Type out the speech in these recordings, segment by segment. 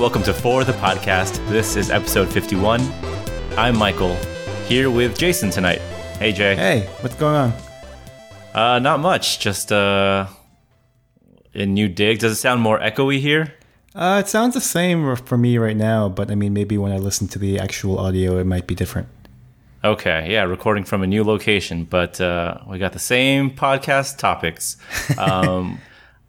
Welcome to For the Podcast. This is episode 51. I'm Michael, here with Jason tonight. Hey, Jay. Hey, what's going on? Uh, not much. Just uh, a new dig. Does it sound more echoey here? Uh, it sounds the same for me right now, but I mean, maybe when I listen to the actual audio, it might be different. Okay, yeah, recording from a new location, but uh, we got the same podcast topics um,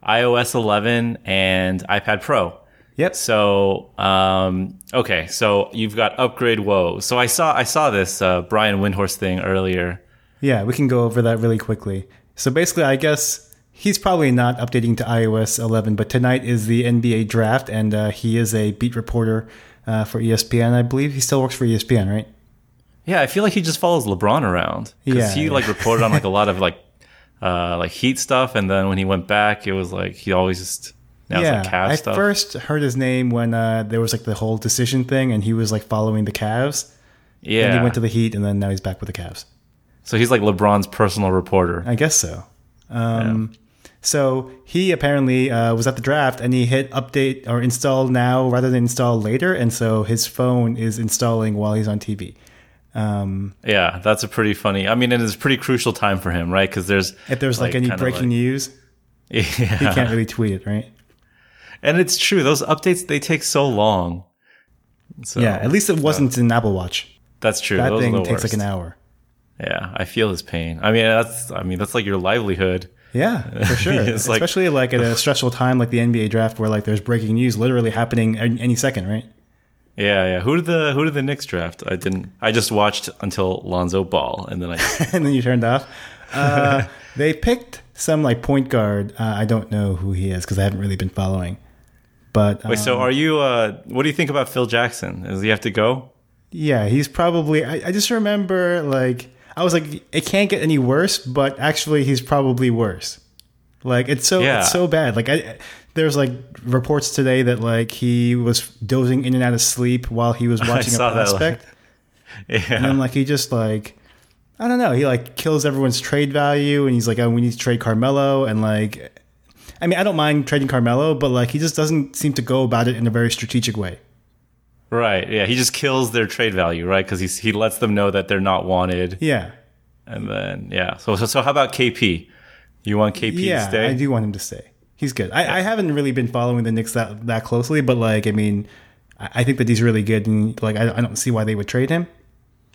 iOS 11 and iPad Pro. Yep. So, um, okay, so you've got upgrade woe. So I saw I saw this uh, Brian Windhorst thing earlier. Yeah, we can go over that really quickly. So basically, I guess he's probably not updating to iOS 11, but tonight is the NBA draft, and uh, he is a beat reporter uh, for ESPN, I believe. He still works for ESPN, right? Yeah, I feel like he just follows LeBron around because Yeah, he like reported on like a lot of like uh, like Heat stuff, and then when he went back, it was like he always just now yeah. it's like Cavs I stuff. first heard his name when uh, there was like the whole decision thing, and he was like following the Cavs. yeah, And he went to the Heat, and then now he's back with the Cavs. so he's like LeBron's personal reporter. I guess so. Um, So he apparently uh, was at the draft and he hit update or install now rather than install later, and so his phone is installing while he's on TV. Um, Yeah, that's a pretty funny. I mean, and it's a pretty crucial time for him, right? Because there's if there's like, any kinda breaking news, yeah, he can't really tweet it, right? And it's true. Those updates they take so long. So yeah, at least it wasn't in Apple Watch. that's true. That Those thing takes like an hour. Yeah, I feel his pain. I mean, that's I mean that's like your livelihood. Yeah, for sure. It's like- Especially like at a stressful time like the NBA draft, where like there's breaking news literally happening any any second, right? Yeah, yeah. Who did the Who did the Knicks draft? I didn't. I just watched until Lonzo Ball, and then I. and then you turned off. Uh, they picked some like point guard. Uh, I don't know who he is because I haven't really been following. But Wait, so um, are you? Uh, what do you think about Phil Jackson? Does he have to go? yeah, he's probably. I, I just remember like I was like, it can't get any worse, but actually, he's probably worse. Like it's so Yeah. it's so bad. Like I, there's like reports today that like he was dozing in and out of sleep while he was watching a that, like- prospect. And Yeah, then like he just like I don't know, he like kills everyone's trade value and he's like, Oh, we need to trade Carmelo and like I mean, I don't mind trading Carmelo, but like he just doesn't seem to go about it in a very strategic way. right. Yeah, he just kills their trade value, right? Because he he lets them know that they're not wanted, Yeah. and then yeah. So so, so how about KP? You want KP to yeah, stay? I do want him to stay. He's good. I, I haven't really been following the Knicks that, that closely, but like I mean, I, I think that he's really good and like I, I don't see why they would trade him.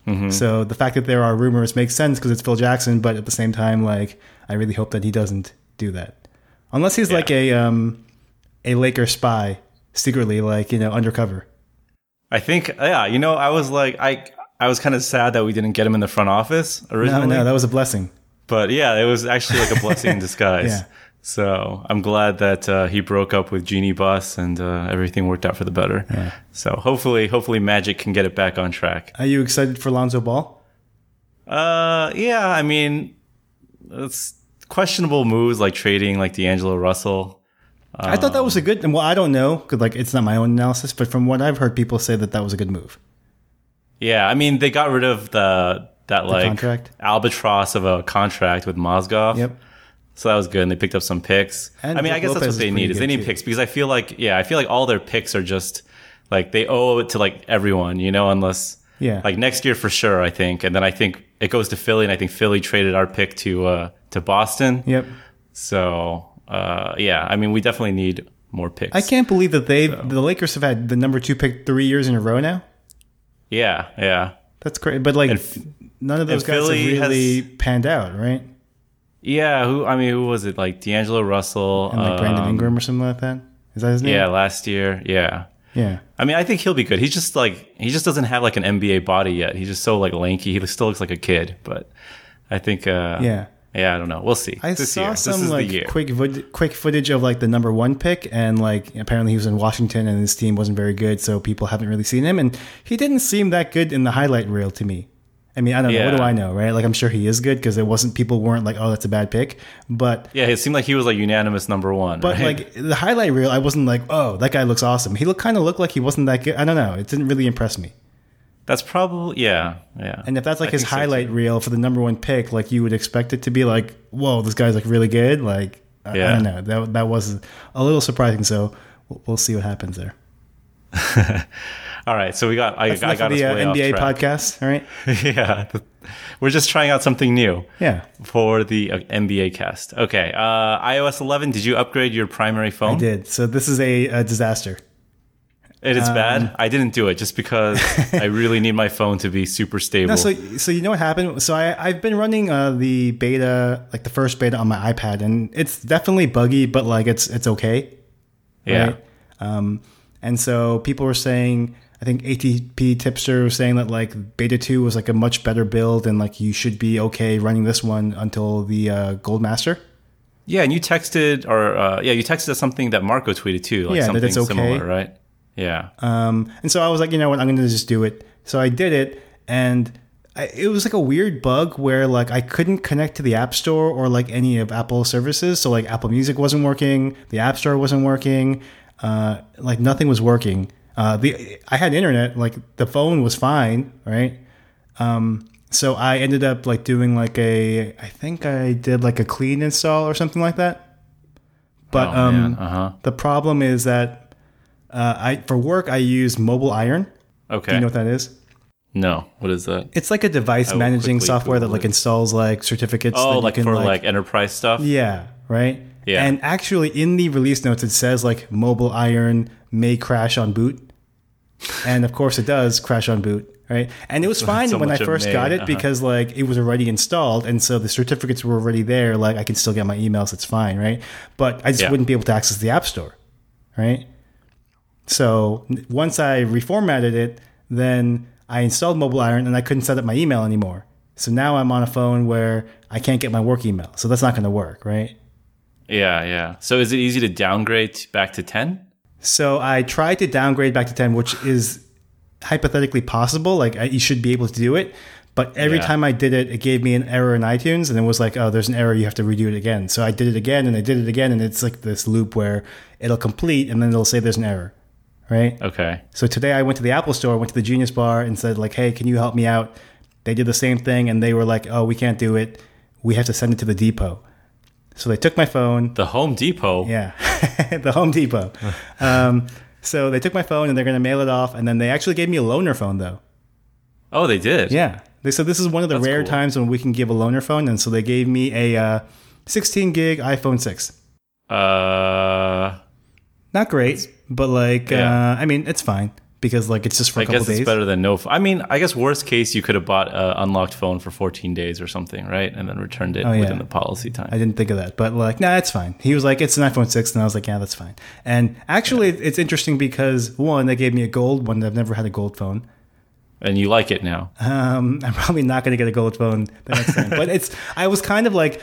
Mm-hmm. So the fact that there are rumors makes sense because it's Phil Jackson, but at the same time, like I really hope that he doesn't do that, unless he's like a um a Laker spy secretly, like you know, undercover. I think yeah. You know, I was like I. I was kind of sad that we didn't get him in the front office originally. no, no, that was a blessing. But yeah, it was actually like a blessing in disguise. Yeah. So I'm glad that uh, he broke up with Jeanie Buss and uh, everything worked out for the better. Yeah. So hopefully, hopefully Magic can get it back on track. Are you excited for Lonzo Ball? Uh, yeah, I mean, it's questionable moves like trading like D'Angelo Russell. I thought that was a good. Well, I don't know because like it's not my own analysis, but from what I've heard, people say that that was a good move. Yeah, I mean they got rid of the that like contract? albatross of a contract with Mozgov. Yep. So that was good, and they picked up some picks. And I mean, I guess Lopez that's what they need is they need too. picks because I feel like yeah, I feel like all their picks are just like they owe it to like everyone, you know, unless Yeah. like next year for sure, I think, and then I think it goes to Philly, and I think Philly traded our pick to uh to Boston. Yep. So uh yeah, I mean, we definitely need more picks. I can't believe that they the Lakers have had the number two pick three years in a row now. Yeah, yeah. That's great, but like f- none of those and guys Philly have really has- panned out, right? Yeah, who I mean, who was it? Like D'Angelo Russell, And like Brandon um, Ingram or something like that. Is that his name? Yeah, last year. Yeah. Yeah. I mean, I think he'll be good. He's just like he just doesn't have like an NBA body yet. He's just so like lanky. He still looks like a kid, but I think uh Yeah. Yeah, I don't know. We'll see. I this saw year. some like quick vid- quick footage of like the number one pick, and like apparently he was in Washington, and his team wasn't very good, so people haven't really seen him, and he didn't seem that good in the highlight reel to me. I mean, I don't know. What do I know, right? Like, I'm sure he is good because it wasn't people weren't like, oh, that's a bad pick, but Yeah, it seemed like he was like unanimous number one. But right? like the highlight reel, I wasn't like, oh, that guy looks awesome. He looked kind of looked like he wasn't that good. I don't know. It didn't really impress me. That's probably yeah, yeah. And if that's like I his think so, highlight reel for the number one pick, like you would expect it to be like, whoa, this guy's like really good. Like, I- I don't know. That that was a little surprising. So we'll, we'll see what happens there. All right, so we got I, I got the uh, NBA podcast. All right. yeah, we're just trying out something new Yeah, for the uh, NBA cast. Okay, uh, iOS 11. Did you upgrade your primary phone? I did. So this is a, a disaster. It is Um, bad. I didn't do it just because I really need my phone to be super stable. No, so so you know what happened? So I I've been running uh, the beta, like the first beta on my iPad, and it's definitely buggy, but like it's it's okay. yeah. right? Um, and so people were saying, I think ATP Tipster was saying that like Beta 2 was like a much better build and like you should be okay running this one until the uh, Gold Master. Yeah, and you texted, or uh, yeah, you texted us something that Marco tweeted too, like Yeah, that something it's okay. similar, right? Yeah. Um, and so I was like, you know what, I'm going to just do it. So I did it, and I, it was like a weird bug where like I couldn't connect to the App Store or like any of Apple services. So like Apple Music wasn't working, the App Store wasn't working, uh, like nothing was working. Uh, the I had internet, like the phone was fine, right? Um, so I ended up like doing like a, I think I did like a clean install or something like that. But oh, um. Uh huh. the problem is that uh, I for work I use Mobile Iron. Okay. Do you know what that is? no. What is that? It's like a device will managing software that like it. installs like certificates. Oh, like can, for like, enterprise stuff. yeah, right. Yeah. And actually, in the release notes, it says like Mobile Iron may crash on boot, and of course it does crash on boot. Right, and it was fine so when I first may, got it uh-huh. because like it was already installed, and so the certificates were already there. Like I can still get my emails, it's fine, right? But I just Yeah. wouldn't be able to access the App Store, right? So once I reformatted it, then I installed Mobile Iron and I couldn't set up my email anymore. So now I'm on a phone where I can't get my work email. So that's not going to work, right? Yeah, yeah. So is it easy to downgrade back to 10? So I tried to downgrade back to 10, which is hypothetically possible. Like I, you should be able to do it. But every Yeah. time I did it, it gave me an error in iTunes and it was like, oh, there's an error. You have to redo it again. So I did it again and I did it again. And it's like this loop where it'll complete and then it'll say there's an error, right? Okay. So today I went to the Apple store, went to the Genius Bar, and said like, "Hey, can you help me out?" They did the same thing, and they were like, "Oh, we can't do it. We have to send it to the depot." So they took my phone. The Home Depot. Yeah, the Home Depot. um, so they took my phone, and they're going to mail it off, and then they actually gave me a loaner phone, though. Oh, they did. Yeah, they said this is one of the That's rare cool. times when we can give a loaner phone, and so they gave me a uh, 16 gig iPhone 6. Uh, Not great, but like, Yeah. uh, I mean, it's fine because like it's just for a I couple guess days. it's better than no. F- I mean, I guess worst case you could have bought an unlocked phone for 14 days or something, right? And then returned it Oh, yeah. within the policy time. I didn't think of that, but like, nah, it's fine. He was like, it's an iPhone 6, and I was like, yeah, that's fine. And actually, it's interesting because one, they gave me a gold one. I've never had a gold phone. and you like it now. Um, I'm probably not going to get a gold phone the next time, but it's. I was kind of like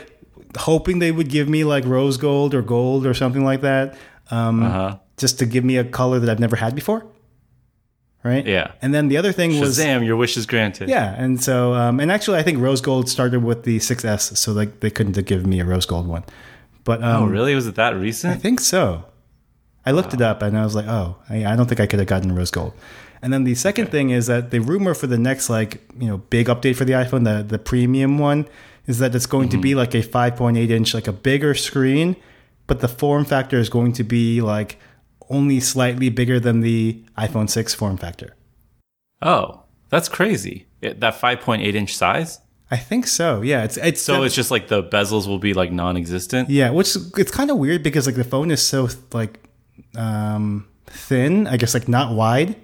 hoping they would give me like rose gold or gold or something like that, um, Uh-huh. just to give me a color that I've never had before. Right. Yeah. And then the other thing was Shazam, your wish is granted. Yeah, and so um, and actually, I think rose gold started with the 6S, so like they couldn't have given me a rose gold one. But um, Oh, really? Was it that recent? I think so. I looked it up and I was like, oh, I, I don't think I could have gotten rose gold. And then the second thing is that the rumor for the next like you know big update for the iPhone, the the premium one, is that it's going to be like a 5.8 inch, like a bigger screen, but the form factor is going to be like only slightly bigger than the iPhone 6 form factor. Oh, that's crazy. It, that 5.8 inch size? I think so. Yeah, it's it's So it's just like the bezels will be like non existent? Yeah, which it's kind of weird because like the phone is so like um thin, I guess like not wide,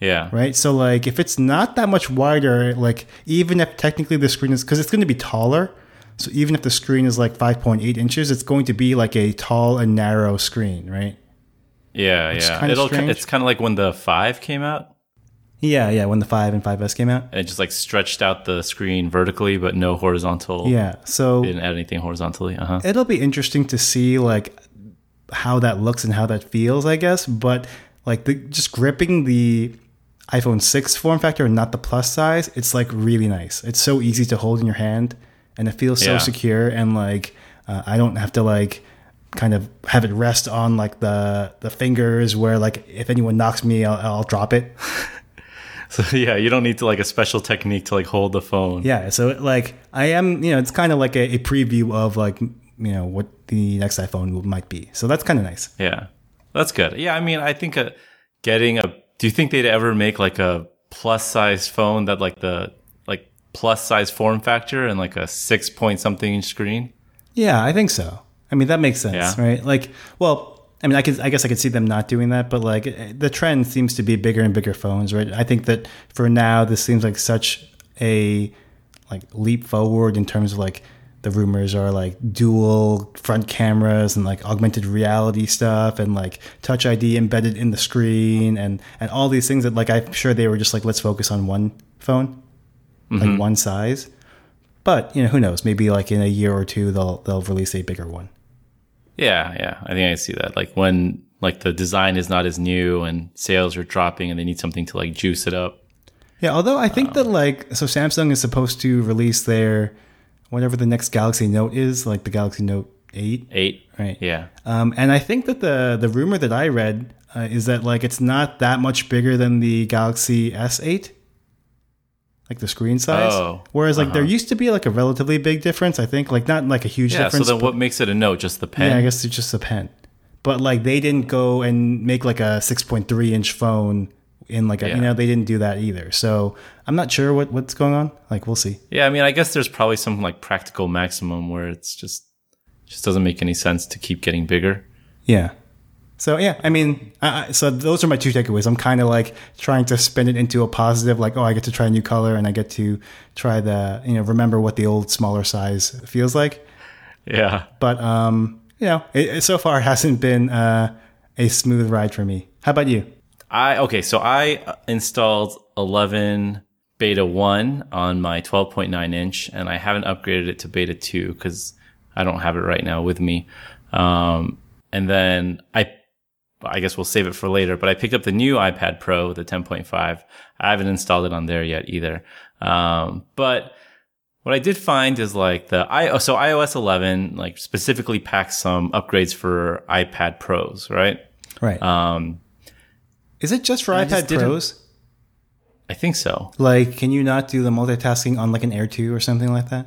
Yeah. right? So like if it's not that much wider, like even if technically the screen is cuz it's going to be taller, so even if the screen is like 5.8 inches, it's going to be like a tall and narrow screen, right? Yeah, yeah. kinda It'll, strange. it's kind of like when the 5 came out Yeah, yeah, when the 5 and 5S came out. and it just like stretched out the screen vertically, but no horizontal. Yeah. So Didn't add anything horizontally. Uh huh. it'll be interesting to see like how that looks and how that feels, I guess. But like the just gripping the iPhone 6 form factor and not the plus size, it's like really nice. It's so easy to hold in your hand and it feels so Yeah. secure and like uh, I don't have to like kind of have it rest on like the the fingers where like if anyone knocks me I'll, I'll drop it. So yeah, you don't need to like a special technique to like hold the phone. Yeah, so like I am, you know, it's kind of like a, a preview of like you know what the next iPhone might be. So that's kind of nice. Yeah, that's good. Yeah, I mean, I think uh, getting a. Do you think they'd ever make like a plus size phone that like the plus size form factor and like a six point something inch screen? Yeah, I think so. I mean, that makes sense, Yeah. right? Like, well, I mean, I could, I guess I could see them not doing that, but like the trend seems to be bigger and bigger phones, right? I think that for now, this seems like such a like leap forward in terms of like the rumors are like dual front cameras and like augmented reality stuff and like touch ID embedded in the screen and and all these things that like I'm sure they were just like let's focus on one phone, like one size. But you know who knows? Maybe like in a year or two they'll they'll release a bigger one. Yeah, yeah. I think I see that. Like when like the design is not as new and sales are dropping and they need something to like juice it up. Yeah, although I think that like so Samsung is supposed to release their whatever the next Galaxy Note is, like the Galaxy Note 8, Eight. right? Yeah. Um, and I think that the the rumor that I read uh, is that like it's not that much bigger than the Galaxy S8, like the screen size. Oh, Whereas like there uh-huh. used to be like a relatively big difference. I think like not like a huge difference. Yeah. So then what makes it a note? Just the pen? yeah, I guess it's just a pen. But like they didn't go and make like a 6.3 inch phone in like a Yeah. you know they didn't do that either. So I'm not sure what what's going on. Like we'll see. Yeah, I mean, I guess there's probably some like practical maximum where it's just just doesn't make any sense to keep getting bigger. Yeah. So yeah, I mean, I, so those are my two takeaways. I'm kind of like trying to spin it into a positive, like oh, I get to try a new color and I get to try the you know remember what the old smaller size feels like. Yeah. But um, you know, it, it so far hasn't been uh, a smooth ride for me. How about you? I okay, so I uh, installed 11 beta 1 on my 12.9 inch and I haven't upgraded it to beta 2 cuz I don't have it right now with me. Um and then I I guess we'll save it for later, but I picked up the new iPad Pro, the 10.5. I haven't installed it on there yet either. Um but what I did find is like the i so iOS 11 like specifically packs some upgrades for iPad Pros, right? Right. Um Is it just for I just iPad didn't- Pros? I think so. Like, can you not do the multitasking on like an Air 2 or something like that?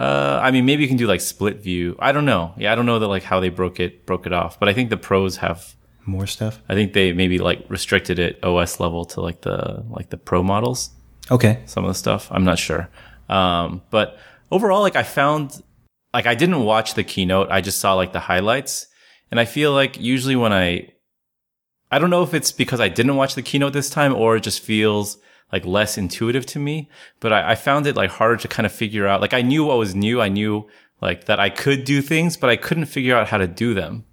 Uh, I mean, maybe you can do like split view. I don't know. Yeah, I don't know that like how they broke it broke it off, but I think the pros have. More stuff. I think they maybe like restricted it OS level to like the like the pro models. Okay. Some of the stuff I'm not sure. Um, but overall, like I found like I didn't watch the keynote. I just saw like the highlights, and I feel like usually when I I don't know if it's because I didn't watch the keynote this time or it just feels like less intuitive to me. But I, I found it like harder to kind of figure out. Like I knew what was new. I knew like that I could do things, but I couldn't figure out how to do them.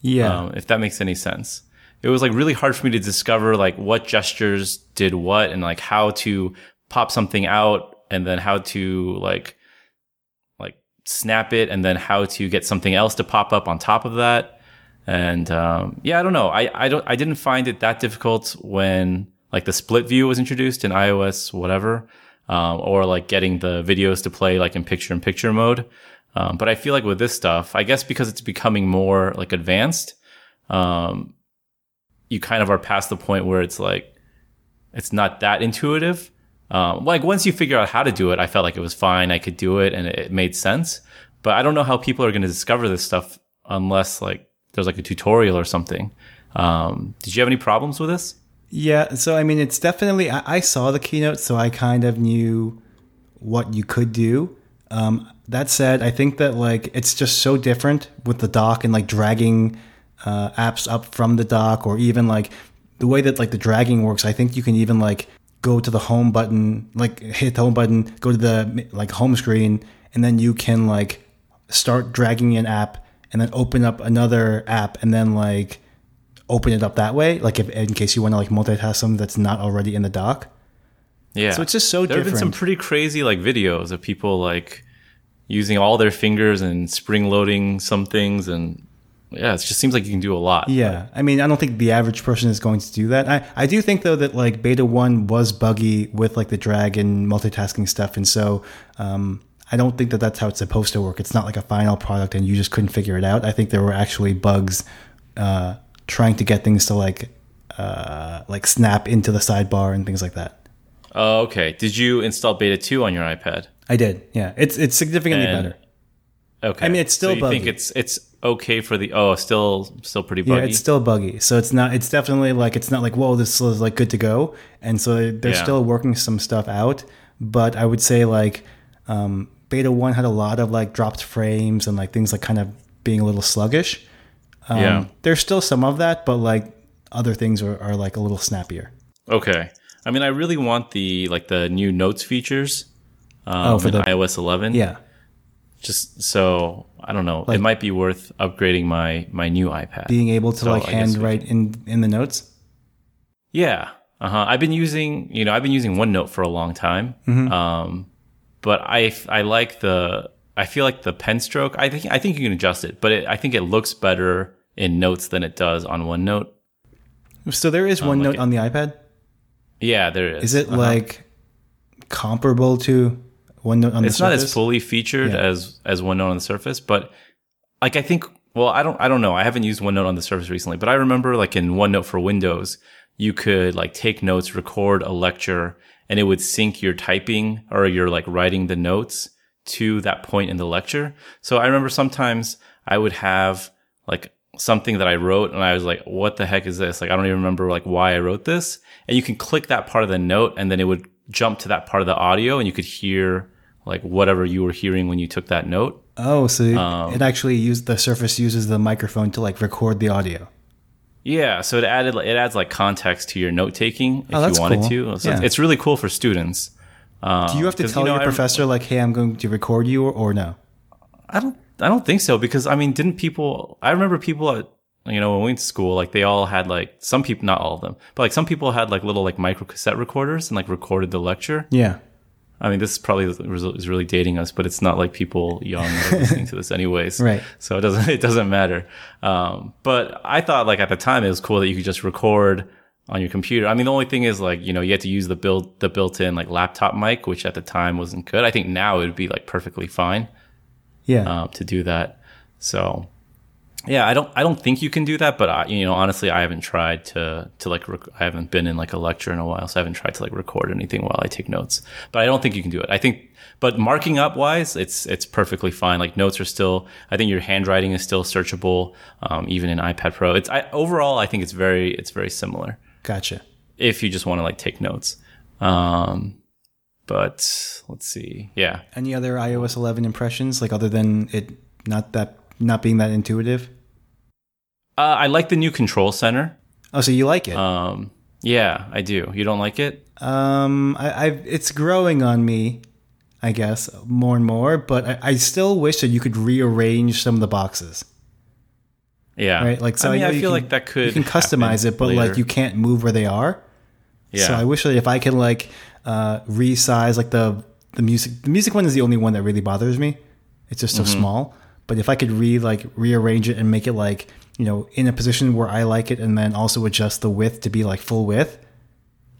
Yeah. Um, if that makes any sense. It was like really hard for me to discover like what gestures did what and like how to pop something out and then how to like like snap it and then how to get something else to pop up on top of that. And um, yeah, I don't know. I, I don't I didn't find it that difficult when like the split view was introduced in iOS whatever, um, or like getting the videos to play like in picture in picture mode. Um, but I feel like with this stuff, I guess because it's becoming more like advanced, um, you kind of are past the point where it's like it's not that intuitive. Um, like once you figure out how to do it, I felt like it was fine. I could do it and it, it made sense. But I don't know how people are going to discover this stuff unless like there's like a tutorial or something. Um, did you have any problems with this? Yeah, so I mean, it's definitely. I, I saw the keynote, so I kind of knew what you could do. Um, that said, I think that like it's just so different with the dock and like dragging uh, apps up from the dock, or even like the way that like the dragging works. I think you can even like go to the home button, like hit the home button, go to the like home screen, and then you can like start dragging an app, and then open up another app, and then like open it up that way, like if in case you want to like multitask something that's not already in the dock. Yeah. So it's just so there have been some pretty crazy like videos of people like using all their fingers and spring loading some things and yeah, it just seems like you can do a lot. Yeah, I mean, I don't think the average person is going to do that. I, I do think though that like beta one was buggy with like the drag and multitasking stuff, and so um, I don't think that that's how it's supposed to work. It's not like a final product and you just couldn't figure it out. I think there were actually bugs uh, trying to get things to like uh, like snap into the sidebar and things like that. Oh, okay. Did you install beta 2 on your iPad? I did, yeah. It's it's significantly And- better. Okay. I mean, it's still so you think buggy. it's it's okay for the oh, still still pretty buggy. Yeah, it's still buggy. So it's not. It's definitely like it's not like whoa, this is like good to go. And so they're Yeah. still working some stuff out. But I would say like um, beta one had a lot of like dropped frames and like things like kind of being a little sluggish. Um, Yeah. There's still some of that, but like other things are, are like a little snappier. okay. I mean, I really want the like the new notes features um, Oh, for the- iOS 11. Yeah. Just so I don't know, it might be worth upgrading my my new iPad. Being able to So like I guess we handwrite in in the notes. Yeah. Uh huh. I've been using, you know, I've been using OneNote for a long time. Um, but I, I like the, I feel like the pen stroke. I think, I think you can adjust it, but it, I think it looks better in Notes than it does on OneNote. So there is one like note on the iPad. Yeah, there is. Is it Uh-huh. like comparable to OneNote on the Surface? It's not as fully featured Yeah. as as OneNote on the Surface, but like I think, well, I don't, I don't know. I haven't used OneNote on the Surface recently, but I remember like in OneNote for Windows, you could like take notes, record a lecture, and it would sync your typing or your like writing the notes to that point in the lecture. So I remember sometimes I would have like something that I wrote and I was like, what the heck is this? Like, I don't even remember like why I wrote this. And you can click that part of the note and then it would jump to that part of the audio and you could hear like whatever you were hearing when you took that note. Oh, so Um, it actually used the Surface uses the microphone to like record the audio. Yeah. So it added, it adds like context to your note taking if Oh, you wanted cool. to. So it's- Yeah. it's really cool for students. Um, Do you have to tell know, your professor like, "Hey, I'm going to record you," or, or no? I don't I don't think so because I mean didn't people I remember people at you know when we went to school like they all had like some people not all of them but like some people had like little like micro cassette recorders and like recorded the lecture. Yeah, I mean this is probably is really dating us but it's not like people young are listening to this anyways. Right. So it doesn't it doesn't matter. Um, but I thought like at the time it was cool that you could just record on your computer. I mean the only thing is like you know you had to use the built the built-in like laptop mic which at the time wasn't good. I think now it would be like perfectly fine yeah. uh, to do that. So yeah, I don't I don't think you can do that, but I, you know honestly I haven't tried to to like rec- I haven't been in like a lecture in a while, so I haven't tried to like record anything while I take notes. But I don't think you can do it. I think but marking up wise, it's it's perfectly fine. Like notes are still I think your handwriting is still searchable um, even in iPad Pro. It's I, overall I think it's very it's very similar Gotcha. if you just want to like take notes. Um but let's see. Yeah. Any other iOS 11 impressions, like other than it not that not being that intuitive? Uh, I like the new control center. Oh, so you like it? Um, yeah, I do. You don't like it? Um, I, I've it's growing on me, I guess, more and more. But I, I still wish that you could rearrange some of the boxes, Yeah. right? Like, so I mean, know I feel can- like that could you can customize it, but later. like you can't move where they are. yeah. So I wish that if I can like uh, resize like the the music, the music one is the only one that really bothers me. It's just so Mm-hmm. small. But if I could re like rearrange it and make it like you know in a position where I like it, and then also adjust the width to be like full width,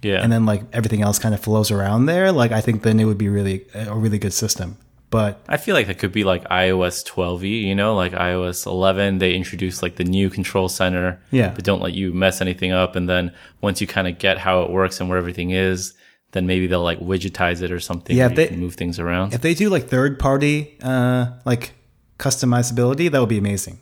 yeah. and then like everything else kind of flows around there, like I think then it would be really a really good system. But I feel like that could be like iOS 12e, you know, like iOS 11, they introduced like the new control center. Yeah. But don't let you mess anything up. And then once you kind of get how it works and where everything is, then maybe they'll like widgetize it or something. Yeah, you they- move things around. if they do like third party uh, like customizability, that would be amazing.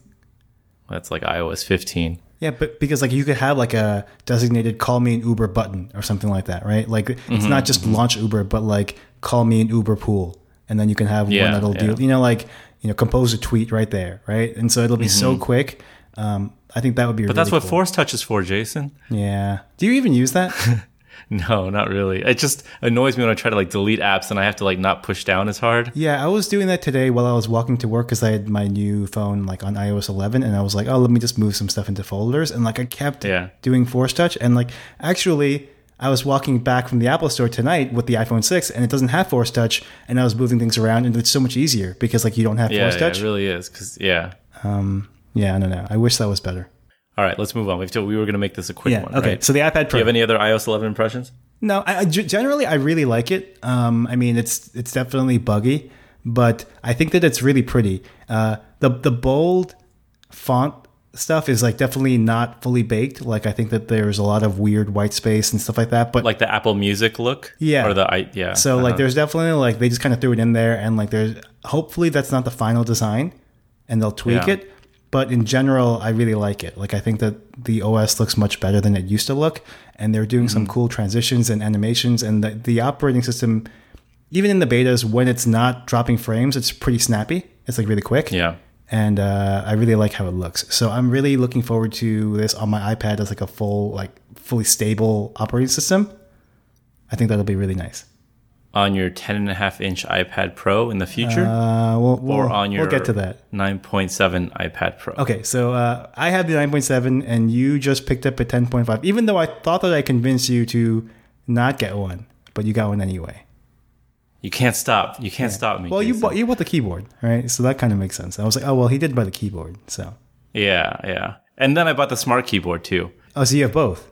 That's like iOS 15. Yeah, but because like you could have like a designated call me an Uber button or something like that, right? Like it's Mm-hmm, not just launch Uber, but like call me an Uber pool. And then you can have Yeah, one that'll yeah. do, you know, like, you know, compose a tweet right there, right? And so it'll be so quick. Um, I think that would be Mm-hmm. But that's what Force Touch is for, Jason. Yeah. Do you even use that? No, not really. It just annoys me when I try to like delete apps and I have to like not push down as hard. yeah, I was doing that today while I was walking to work because I had my new phone like on iOS 11 and I was like, oh, let me just move some stuff into folders. And like I kept Yeah. doing Force Touch. And like actually, I was walking back from the Apple store tonight with the iPhone 6 and it doesn't have Force Touch. And I was moving things around and it's so much easier because like you don't have Yeah, Force yeah, Touch. it really is. Cause yeah. Um, yeah, I don't know. I wish that was better. All right, let's move on. We have to, we were going to make this a quick Yeah. one. okay. right? So the iPad Do you have any other iOS 11 impressions? No, I, I generally I really like it. Um, I mean, it's it's definitely buggy, but I think that it's really pretty. Uh, the the bold font stuff is like definitely not fully baked. Like I think that there's a lot of weird white space and stuff like that. But Like the Apple Music look? Yeah. Or the, I, yeah. so like there's definitely like they just kind of threw it in there and like there's hopefully that's not the final design and they'll tweak Yeah. it. But in general, I really like it. Like I think that the OS looks much better than it used to look, and they're doing some cool transitions and animations, and the, the operating system, even in the betas, when it's not dropping frames, it's pretty snappy. It's like really quick. Yeah. and uh, I really like how it looks. So I'm really looking forward to this on my iPad as like a full, like fully stable operating system. I think that'll be really nice. On your 10 and a half inch iPad Pro in the future, Uh, we'll, we'll, or on your we'll get to that. 9.7 iPad Pro. Okay, so uh, I have the 9.7, and you just picked up a 10.5. Even though I thought that I convinced you to not get one, but you got one anyway. You can't stop. You can't stop me. Well, you bought you bought the keyboard, right? So that kind of makes sense. I was like, oh well, he did buy the keyboard, so Yeah, yeah. And then I bought the smart keyboard too. oh, so you have both.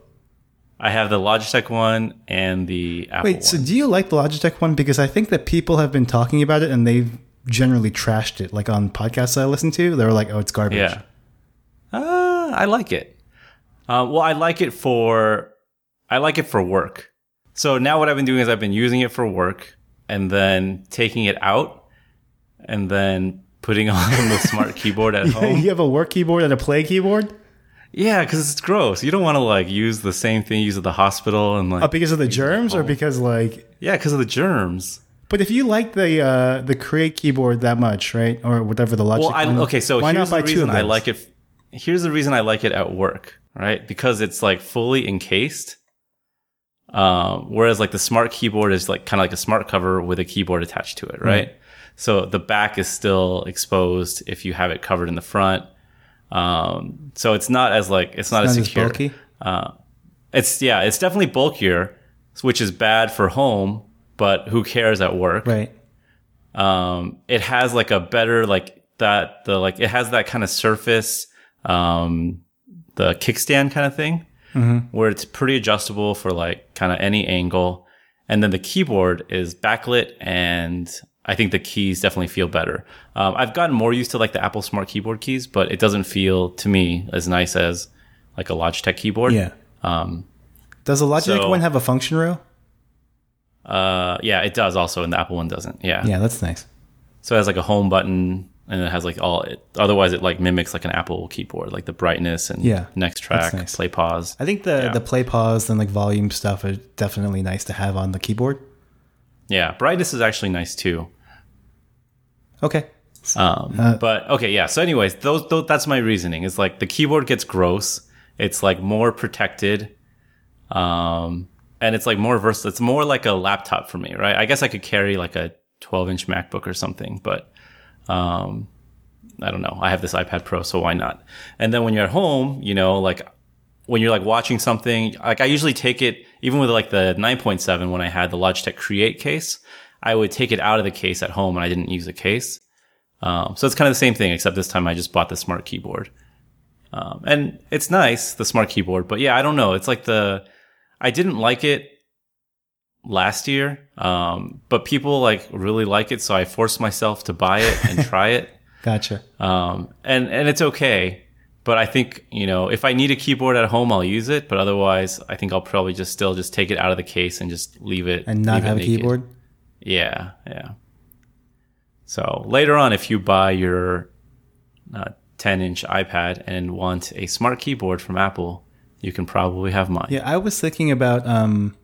I have the Logitech one and the Apple Wait, one. so do you like the Logitech one? Because I think that people have been talking about it and they've generally trashed it. Like on podcasts I listen to, they were like, "Oh, it's garbage." Yeah. Uh, I like it. Uh, well, I like it for I like it for work. So now what I've been doing is I've been using it for work and then taking it out and then putting on the smart keyboard at home. you have a work keyboard and a play keyboard. Yeah, because it's gross. You don't want to like use the same thing you use at the hospital and like Oh, because of the germs, or because like yeah, because of the germs. But if you like the uh, the Create keyboard that much, right, or whatever the Logitech, Well, I, okay, so why here's not buy the two reason of I like it. Here's the reason I like it at work, right? Because it's like fully encased. Um, whereas like the smart keyboard is like kind of like a smart cover with a keyboard attached to it, right? So the back is still exposed if you have it covered in the front. Um, so it's not as like it's not Not as as secure. bulky? Uh, it's yeah, it's definitely bulkier, which is bad for home, but who cares at work? right. um it has like a better like that the like it has that kind of surface um the kickstand kind of thing where it's pretty adjustable for like kind of any angle and then the keyboard is backlit and i think the keys definitely feel better um, i've gotten more used to like the apple smart keyboard keys but it doesn't feel to me as nice as like a logitech keyboard Yeah. um Does the Logitech so- one have a function row? uh yeah it does also and the apple one doesn't yeah Yeah, that's nice. So it has like a home button and it has like all it otherwise it like mimics like an Apple keyboard, like the brightness and Yeah, next track, nice. play pause. I think the Yeah. the play pause and like volume stuff are definitely nice to have on the keyboard. Yeah, brightness is actually nice too. Okay. Um, Uh, but okay, yeah. So anyways, those, those that's my reasoning. Is like the keyboard gets gross. It's like more protected. Um, and it's like more versatile. It's more like a laptop for me, right? I guess I could carry like a 12 inch MacBook or something, but, um, I don't know. I have this iPad Pro, so why not? And then when you're at home, you know, like when you're like watching something, like I usually take it, even with like the 9.7, when I had the Logitech Create case, I would take it out of the case at home and I didn't use the case. Um, so it's kind of the same thing, except this time I just bought the smart keyboard. Um, and it's nice, the smart keyboard, but yeah, I don't know. It's like the, I didn't like it last year, um, but people like really like it. So I forced myself to buy it and try it. Gotcha. Um, and, and it's okay. But I think, you know, if I need a keyboard at home, I'll use it. But otherwise, I think I'll probably just still just take it out of the case and just leave it. And not have a keyboard. Yeah, yeah. So later on, if you buy your uh, 10 inch iPad and want a smart keyboard from Apple, you can probably have mine. Yeah, I was thinking about um,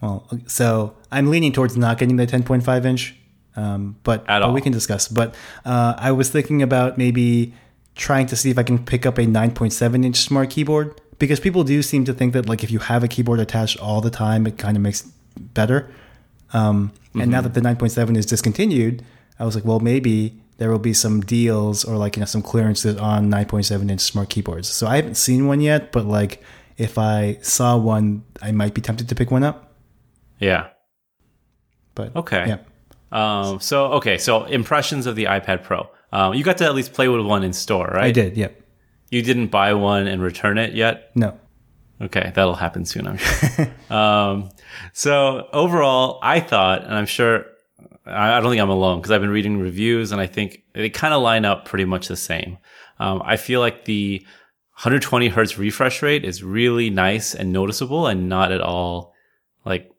well, so I'm leaning towards not getting the 10.5 inch, um, but, At but all. we can discuss. But uh, I was thinking about maybe trying to see if I can pick up a 9.7 inch smart keyboard because people do seem to think that like if you have a keyboard attached all the time, it kind of makes better. Um, And now that the 9.7 is discontinued, I was like, well, maybe there will be some deals or like you know some clearances on 9.7 inch smart keyboards. So I haven't seen one yet, but like if I saw one, I might be tempted to pick one up. Yeah. But Okay. yeah, Um, so, okay. So impressions of the iPad Pro. Um, you got to at least play with one in store, right? I did. Yep. You didn't buy one and return it yet? No. Okay, that'll happen soon, I'm sure. um, so overall, I thought, and I'm sure, I I don't think I'm alone because I've been reading reviews and I think they kind of line up pretty much the same. Um, I feel like the 120 hertz refresh rate is really nice and noticeable and not at all like,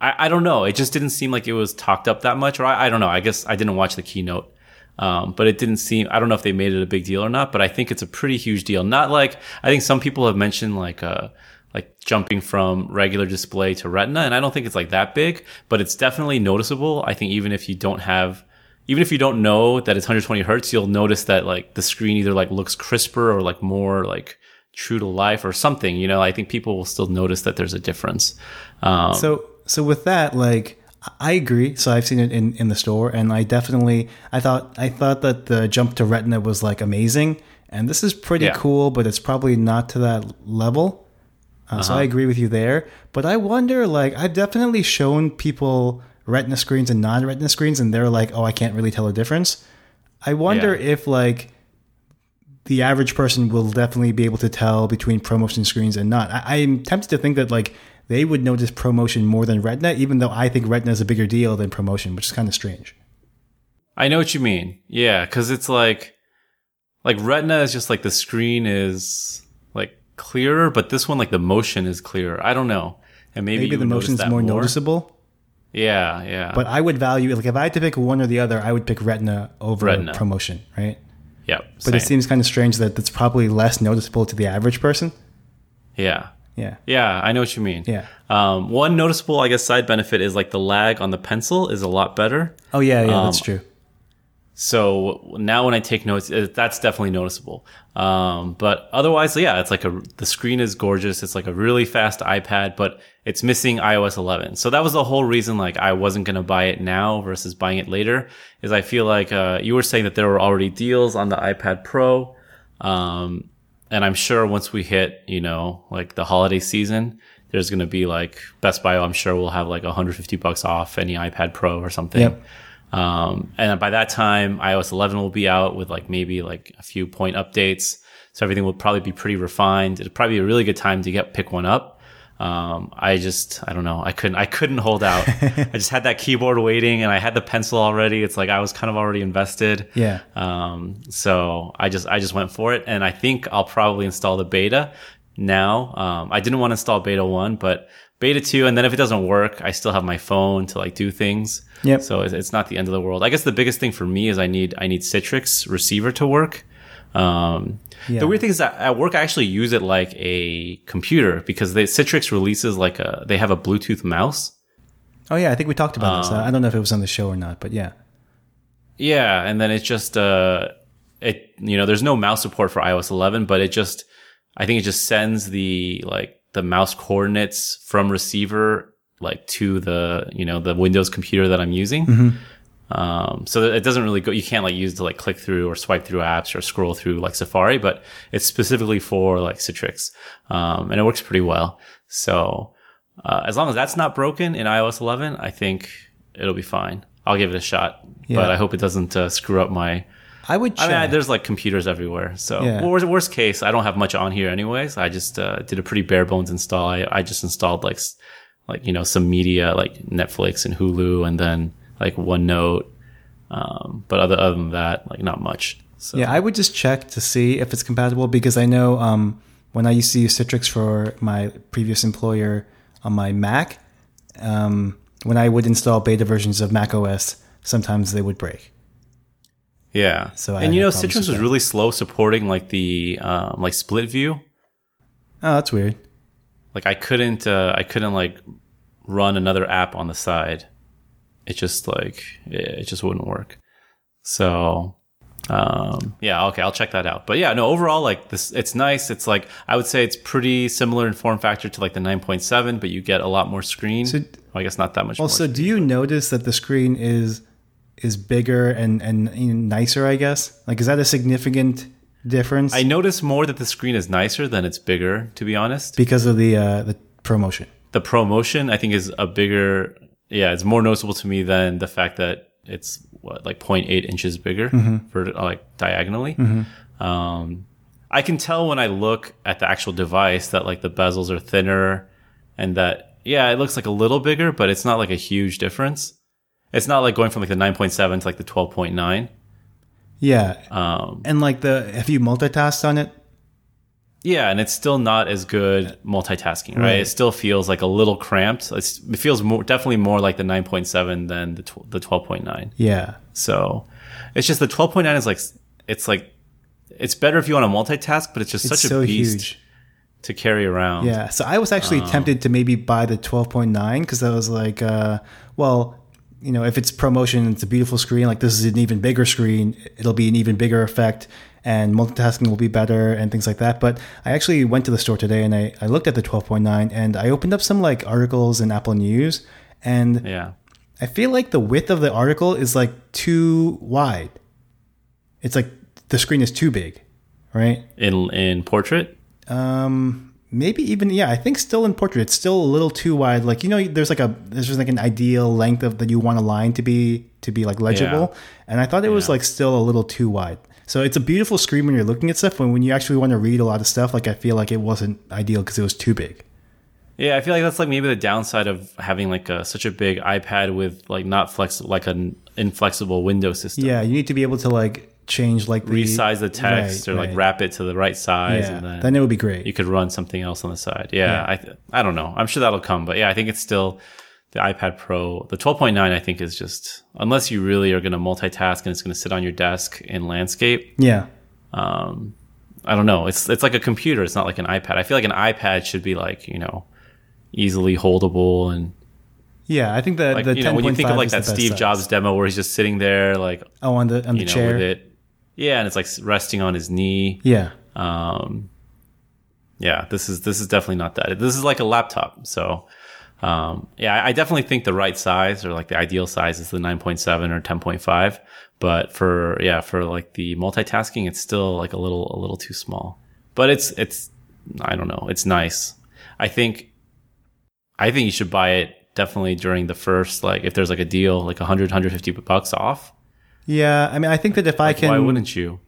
I, I don't know. It just didn't seem like it was talked up that much, or I, I don't know. I guess I didn't watch the keynote. Um, but it didn't seem, I don't know if they made it a big deal or not, but I think it's a pretty huge deal. Not like, I think some people have mentioned like, uh, like jumping from regular display to retina. And I don't think it's like that big, but it's definitely noticeable. I think even if you don't have, even if you don't know that it's 120 hertz, you'll notice that like the screen either like looks crisper or like more like true to life or something. You know, I think people will still notice that there's a difference. Um, So so with that, like I agree. So I've seen it in, in the store, and I definitely I thought I thought that the jump to Retina was like amazing, and this is pretty Yeah. cool, but it's probably not to that level. Uh, So I agree with you there. But I wonder, like I've definitely shown people Retina screens and non Retina screens, and they're like, "Oh, I can't really tell the difference." I wonder Yeah. if like the average person will definitely be able to tell between promotion screens and not. I, I'm tempted to think that like they would notice promotion more than Retina, even though I think Retina is a bigger deal than promotion, which is kind of strange. I know what you mean. Yeah, because it's like, like Retina is just like the screen is like clearer, but this one like the motion is clearer. I don't know, and maybe, Maybe the motion's that more, noticeable, Yeah, yeah, but I would value like if I had to pick one or the other, I would pick Retina over Retina. promotion, right? yeah. But it seems kind of strange that it's probably less noticeable to the average person. yeah, Yeah, yeah. I know what you mean. yeah. Um, one noticeable, I guess, side benefit is like the lag on the pencil is a lot better. Oh yeah, yeah, Um, that's true. So now when I take notes, it, that's definitely noticeable. Um, but otherwise, yeah, it's like a, the screen is gorgeous. It's like a really fast iPad, but it's missing iOS 11. So that was the whole reason, like, I wasn't going to buy it now versus buying it later is I feel like, uh, you were saying that there were already deals on the iPad Pro. Um, and I'm sure once we hit, you know, like the holiday season, there's going to be like Best Buy, I'm sure we'll have like 150 bucks off any iPad Pro or something. Yep. Um, and by that time, iOS 11 will be out with like maybe like a few point updates. So everything will probably be pretty refined. It'll probably be a really good time to get pick one up. Um, I just, I don't know. I couldn't, I couldn't hold out. I just had that keyboard waiting and I had the pencil already. It's like I was kind of already invested. Yeah. Um, so I just, I just went for it. And I think I'll probably install the beta now. Um, I didn't want to install beta one, but beta two. And then if it doesn't work, I still have my phone to like do things. Yep. So it's, it's not the end of the world. I guess the biggest thing for me is I need, I need Citrix receiver to work. Um, Yeah. the weird thing is that at work, I actually use it like a computer because they, Citrix releases like a, they have a Bluetooth mouse. Oh yeah, I think we talked about Um, this. I don't know if it was on the show or not, but yeah. Yeah, and then it's just uh it you know, there's no mouse support for iOS 11, but it just I think it just sends the like the mouse coordinates from receiver like to the, you know, the Windows computer that I'm using. Um, so it doesn't really go, you can't like use to like click through or swipe through apps or scroll through like Safari, but it's specifically for like Citrix. Um, and it works pretty well. So, uh, as long as that's not broken in iOS 11, I think it'll be fine. I'll give it a shot, Yeah. but I hope it doesn't uh, screw up my. I would I mean, I, there's like computers everywhere, so Yeah. worst, worst case, I don't have much on here anyways. I just uh, did a pretty bare bones install. I, I just installed like like you know some media like Netflix and Hulu, and then like OneNote. Um, but other other than that, like not much. So Yeah, I would just check to see if it's compatible because I know um, when I used to use Citrix for my previous employer on my Mac, um, when I would install beta versions of Mac OS, sometimes they would break. yeah. So I and you know, Citrix was really slow supporting like the um, like split view. Oh, that's weird. like I couldn't uh, I couldn't like run another app on the side. It just like it it just wouldn't work. So um yeah, okay, I'll check that out. But yeah, no, overall like this it's nice. It's like I would say it's pretty similar in form factor to like the 9.7, but you get a lot more screen. So- well, I guess not that much more. Also, more. do you notice that the screen is is bigger and and nicer? I guess. Like, is that a significant difference I notice more that the screen is nicer than it's bigger, to be honest. because of the uh, the promotion? the promotion I think is a bigger yeah it's more noticeable to me than the fact that it's what like 0.8 inches bigger for like diagonally. Um I can tell when I look at the actual device that like the bezels are thinner and that yeah it looks like a little bigger but it's not like a huge difference. It's not like going from like the 9.7 to like the 12.9 Yeah, um and like the have you multitasked on it? Yeah, and it's still not as good multitasking, right? Right. It still feels like a little cramped. It's, it feels more, definitely more like the 9.7 than the tw- the 12.9. Yeah. So it's just the 12.9 is like it's like it's better if you want to multitask, but it's just It's such so a beast huge. to carry around. Yeah. So I was actually tempted to maybe buy the 12.9 because I was like, uh, well, you know, if it's promotion, it's a beautiful screen. Like this is an even bigger screen. It'll be an even bigger effect and multitasking will be better and things like that. But I actually went to the store today and I, I looked at the 12.9 and I opened up some like articles in Apple News and Yeah. I feel like the width of the article is like too wide. It's like the screen is too big, right? In in portrait? Um, maybe even yeah. I think still in portrait, it's still a little too wide. Like you know, there's like a there's just like an ideal length of that you want a line to be to be like legible, and I thought it was like still a little too wide. So it's a beautiful screen when you're looking at stuff. When when you actually want to read a lot of stuff, like I feel like it wasn't ideal because it was too big. Yeah, I feel like that's like maybe the downside of having like a such a big iPad with like not flex like an inflexible window system. Yeah, you need to be able to like change like the Resize the text Right, or like wrap it to the right size Yeah, and then, then it would be great. you could run something else on the side. Yeah, Yeah. I I don't know. I'm sure that'll come, but yeah, I think it's still the iPad Pro. The 12.9 I think is just unless you really are going to multitask and it's going to sit on your desk in landscape. yeah, Um, I don't know. It's it's like a computer. It's not like an iPad. I feel like an iPad should be like you know easily holdable and yeah. I think that like the you know when you think of like that Steve size. Jobs demo where he's just sitting there like Oh, on the on the know chair. with it. Yeah, and it's like resting on his knee. Yeah, Um, yeah, this is this is definitely not that. This is like a laptop. So, um, yeah, I- definitely think the right size or like the ideal size is the 9.7 or 10.5. But for yeah, for like the multitasking, it's still like a little a little too small. But it's it's I don't know. It's nice. I think I think you should buy it definitely during the first like if there's like a deal like 100 150 bucks off. yeah. I mean, I think that if I can, Why wouldn't you?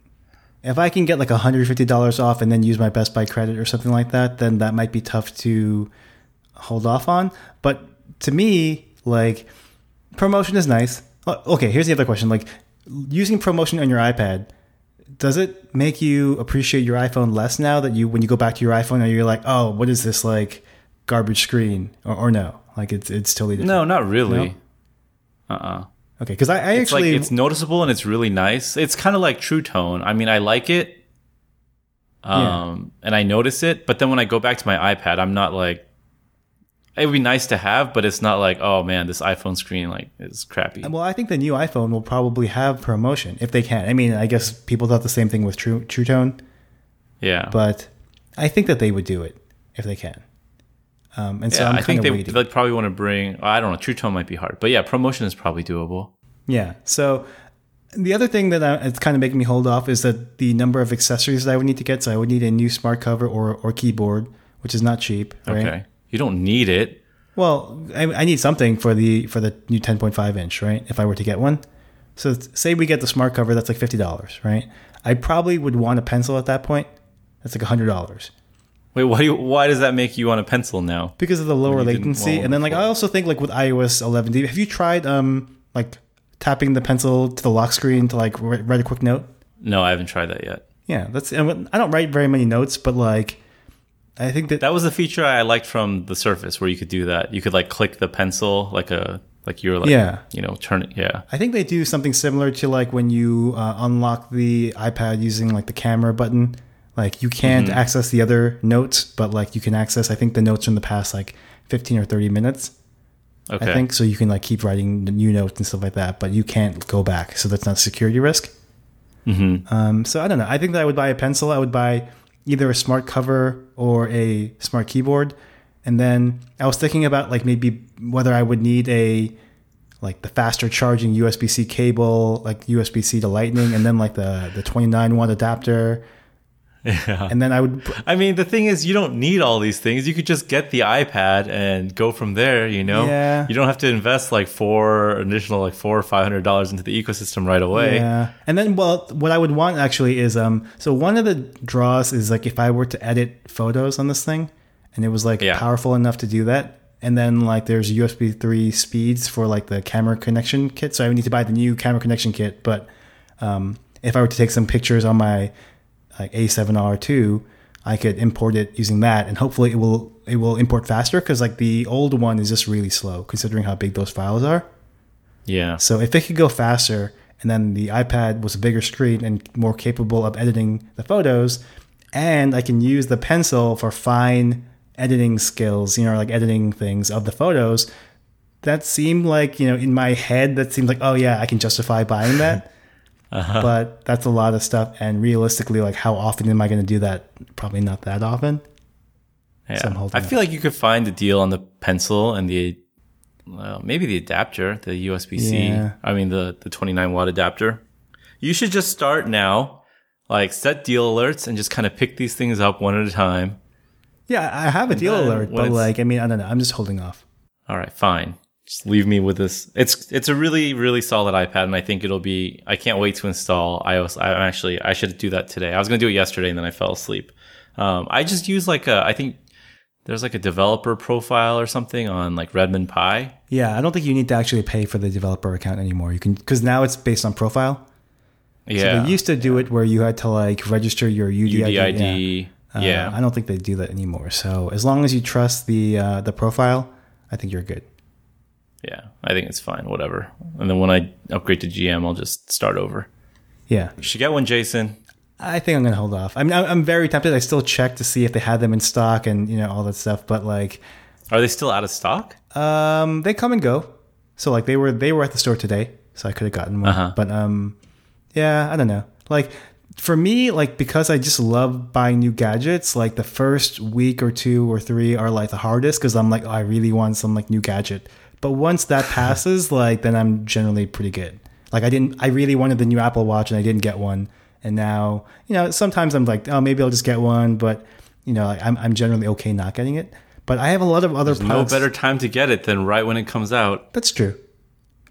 if I can get like $150 off and then use my Best Buy credit or something like that, then that might be tough to hold off on. But to me, like promotion is nice. Uh, Okay, here's the other question. Like using promotion on your iPad, does it make you appreciate your iPhone less now that you when you go back to your iPhone and you're like, "Oh, what is this like garbage screen?" or, or no? Like it's it's totally different. No, not really. Uh-uh. Okay, cuz I, I It's actually like it's noticeable and it's really nice. It's kind of like True Tone. I mean, I like it, um, and I notice it. But then when I go back to my iPad, I'm not like. It would be nice to have, but it's not like, oh man, this iPhone screen like is crappy. Well, I think the new iPhone will probably have promotion if they can. I mean, I guess people thought the same thing with True True Tone, Yeah, but I think that they would do it if they can. Um, and so yeah. I think they waiting. like probably want to bring. I don't know. True Tone might be hard, but yeah, promotion is probably doable. Yeah. So the other thing that I, it's kind of making me hold off is that the number of accessories that I would need to get. So I would need a new smart cover or or keyboard, which is not cheap, right? Okay, you don't need it. Well, I, I need something for the for the new 10.5 inch, right? If I were to get one. So say we get the smart cover, that's like fifty dollars, right? I probably would want a pencil at that point. That's like hundred dollars Wait, why? Do you, why does that make you want a pencil now? because of the lower latency. And then like I also think like with iOS 11, do you- have you tried um like tapping the pencil to the lock screen to like write write a quick note? No, I haven't tried that yet. Yeah, that's. I don't write very many notes, but like, I think that, That was the feature I liked from the Surface, where you could do that. You could like click the pencil, like a like you're like Yeah. you know turn it. Yeah, I think they do something similar to like when you uh, unlock the iPad using like the camera button. Like you can't Mm-hmm. access the other notes, but like you can access. I think the notes from the past like fifteen or thirty minutes. okay. I think so. You can like keep writing new notes and stuff like that, but you can't go back. So that's not a security risk. Mm-hmm. Um, so I don't know. I think that I would buy a pencil. I would buy either a smart cover or a smart keyboard. And then I was thinking about like maybe whether I would need a like the faster charging USB C cable, like USB C to Lightning, and then like the the 29 watt adapter. Yeah. And then I would I mean, the thing is, you don't need all these things. You could just get the iPad and go from there. You know, Yeah. you don't have to invest like four additional like four or five hundred dollars into the ecosystem right away. Yeah. And then, well, what I would want actually is, um, so one of the draws is like if I were to edit photos on this thing and it was like Yeah. powerful enough to do that. And then like there's USB 3 speeds for like the camera connection kit. So I would need to buy the new camera connection kit. But um, if I were to take some pictures on my like A7R2, I could import it using that, and hopefully it will it will import faster because like the old one is just really slow considering how big those files are. Yeah. So if it could go faster, and then the iPad was a bigger screen and more capable of editing the photos, and I can use the pencil for fine editing skills, you know, like editing things of the photos. That seemed like you know in my head that seemed like oh yeah I can justify buying that. Uh-huh. But that's a lot of stuff, and realistically, like how often am I going to do that? Probably not that often. Yeah. So I feel like you could find a deal on the pencil and the well, maybe the adapter, the USB C. Yeah. I mean the the 29 watt adapter. You should just start now, like set deal alerts and just kind of pick these things up one at a time. Yeah, I have a deal alert, but like I mean I don't know. I'm just holding off. All right, fine. Just leave me with this. It's it's a really really solid iPad, and I think it'll be. I can't wait to install iOS. I'm actually I should do that today. I was gonna do it yesterday, and then I fell asleep. Um, I just use like a. I think there's like a developer profile or something on like Redmond Pie. Yeah, I don't think you need to actually pay for the developer account anymore. You can because now it's based on profile. Yeah, So they used to do it where you had to like register your UDID. Yeah. UDID. Uh, Yeah, I don't think they do that anymore. So as long as you trust the uh, the profile, I think you're good. Yeah. I think it's fine. Whatever. And then when I upgrade to GM, I'll just start over. Yeah, You should get one, Jason. I think I'm gonna hold off. I mean, I'm I'm very tempted. I still check to see if they had them in stock and you know all that stuff. But like, Are they still out of stock? um, they come and go. So like they were they were at the store today, so I could have gotten one. Uh-huh. But um, yeah, I don't know. Like for me, like because I just love buying new gadgets. Like the first week or two or three are like the hardest because I'm like, oh, I really want some like new gadget. But once that passes, like then I'm generally pretty good. Like I didn't, I really wanted the new Apple Watch and I didn't get one, and now you know sometimes I'm like, oh, maybe I'll just get one, but you know like, I'm I'm generally okay not getting it. But I have a lot of other No products. better time to get it than right when it comes out. That's true.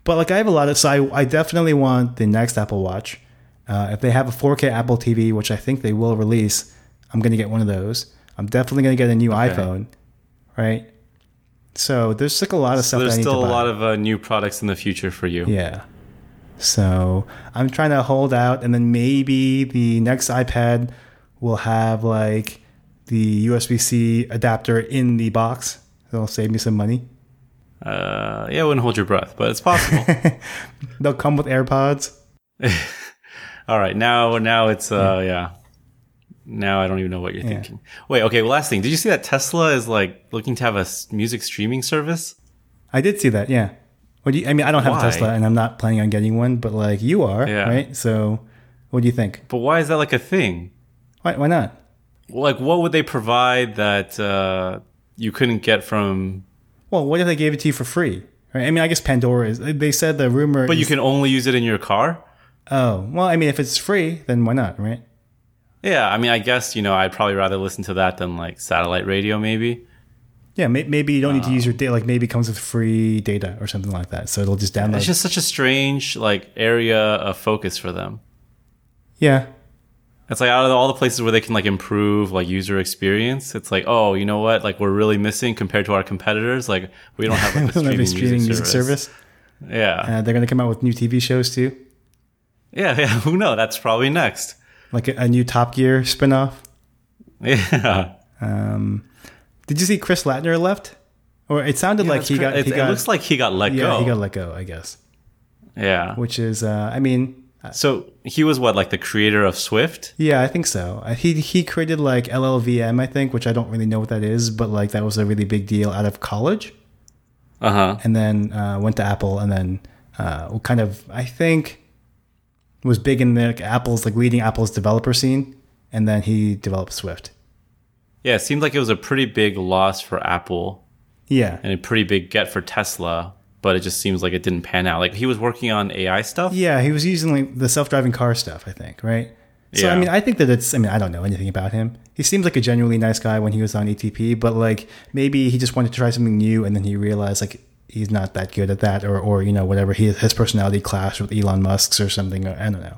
But like I have a lot of so I, I definitely want the next Apple Watch. Uh, if they have a 4K Apple TV, which I think they will release, I'm going to get one of those. I'm definitely going to get a new iPhone, right? So there's like a lot of So stuff. there's still a lot of uh, new products in the future for you. yeah. So I'm trying to hold out, and then maybe the next iPad will have like the USB C adapter in the box. That'll save me some money. Uh, yeah, I wouldn't hold your breath, but it's possible. They'll come with AirPods. All right, now now it's uh yeah. Now I don't even know what you're Yeah. thinking. Wait, okay. Well, last thing, did you see that Tesla is like looking to have a music streaming service? I did see that. Yeah. What do you? I mean, I don't have Why? a Tesla, and I'm not planning on getting one. But like you are, Yeah. right? So, what do you think? But why is that like a thing? Why? Why not? Like, what would they provide that uh, you couldn't get from? Well, what if they gave it to you for free? Right? I mean, I guess Pandora is. They said the rumor. But you is- can only use it in your car. Oh, well, I mean, if it's free, then why not? Right? Yeah, I mean, I guess you know, I'd probably rather listen to that than like satellite radio, maybe. Yeah. May, maybe you don't need to use your data. Like maybe it comes with free data or something like that. So it'll just download. It's just such a strange like area of focus for them. yeah. It's like out of all the places where they can like improve like user experience, it's like, oh, you know what? Like we're really missing compared to our competitors. Like we don't have like a streaming, streaming music, service. Yeah, Uh, they're going to come out with new TV shows too, yeah, yeah. Who knows? That's probably next. Like a, a new Top Gear spinoff. Yeah, Um, did you see Chris Lattner left? Or it sounded like he got. it, He it got looks like he got let yeah, go. he got let go. I guess. yeah. Which is, uh, I mean, So he was what like the creator of Swift. yeah, I think so. Uh, He he created like LLVM, I think, which I don't really know what that is, but like that was a really big deal out of college, Uh huh. and then uh, went to Apple, and then uh, kind of I think was big in the like, Apple's like leading Apple's developer scene, and then he developed Swift. Yeah, it seemed like it was a pretty big loss for Apple Yeah, and a pretty big get for Tesla, but it just seems like it didn't pan out. Like he was working on AI stuff. Yeah, he was using like the self-driving car stuff, I think, right? So I mean, I think that it's. I mean, I don't know anything about him. He seems like a genuinely nice guy when he was on ATP, but like maybe he just wanted to try something new, and then he realized like he's not that good at that, or or you know whatever. He, his personality clashed with Elon Musk's or something. I don't know.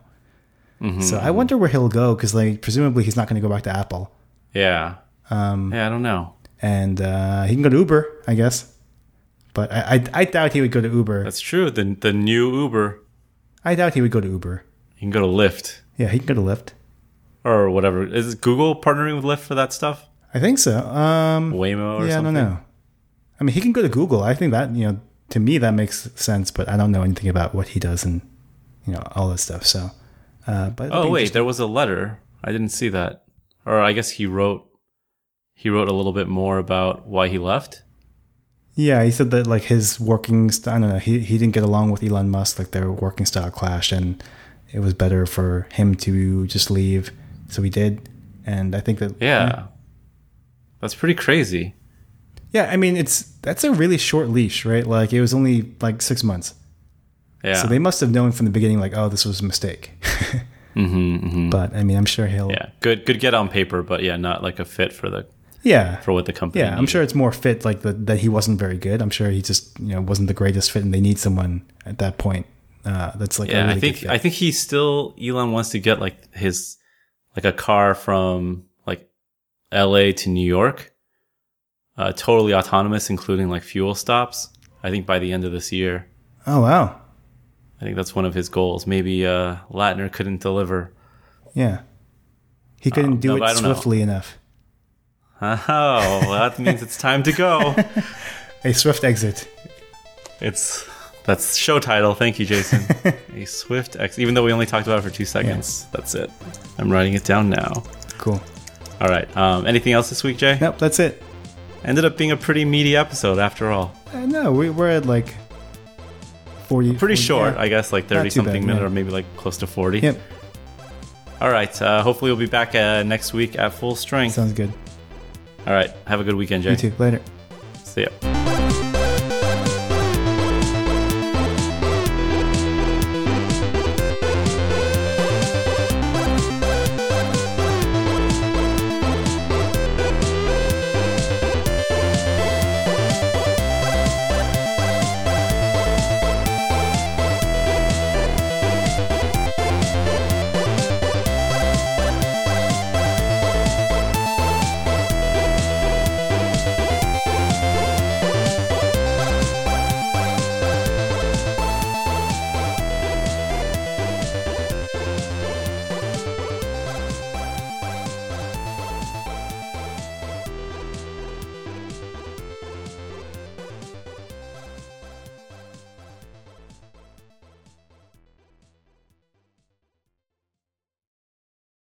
Mm-hmm. So I wonder where he'll go because like presumably he's not going to go back to Apple, Yeah. Um, yeah, I don't know. and uh, he can go to Uber, I guess. But I, I I doubt he would go to Uber. That's true. The the new Uber. I doubt he would go to Uber. He can go to Lyft. Yeah, he can go to Lyft. or whatever. Is Google partnering with Lyft for that stuff? I think so. Um, Waymo or yeah, something? I don't know. I mean, he can go to Google. I think that you know, to me, that makes sense. But I don't know anything about what he does and you know all this stuff. So, uh, but Oh wait, there was a letter. I didn't see that. Or I guess he wrote he wrote a little bit more about why he left. yeah, he said that like his working, st- I don't know, he he didn't get along with Elon Musk. Like their working style clashed, and it was better for him to just leave. So he did, and I think that Yeah. That's pretty crazy. Yeah. I mean, it's that's a really short leash, right? Like it was only like six months. Yeah. So they must have known from the beginning, like, oh, this was a mistake. hmm hmm but I mean, I'm sure he'll. Yeah. Good good get on paper, but yeah, not like a fit for the Yeah. for what the company Yeah, I'm sure it's more fit like the, that he wasn't very good. I'm sure he just you know wasn't the greatest fit, and they need someone at that point uh, that's like Yeah, really I think. I think he still Elon wants to get like his like a car from like LA to New York. Uh, totally autonomous, including like fuel stops. I think by the end of this year. oh wow, I think that's one of his goals. Maybe uh, Lattner couldn't deliver. yeah, he couldn't Um, do no, it don't know. swiftly enough. Oh, well, that means it's time to go. A swift exit. It's that's show title. Thank you, Jason. A swift X. Even though we only talked about it for two seconds, that's it. I'm writing it down now. Cool. All right. Um, anything else this week, Jay? Nope, that's it. Ended up being a pretty meaty episode after all. Uh, no, we, we're at like forty. Pretty 40 short, yeah. I guess, like 30 something bad, minute yeah. or maybe like close to 40. Yep, All right. Uh, hopefully, we'll be back uh, next week at full strength. sounds good. All right. Have a good weekend, Jay. You too. Later. See ya.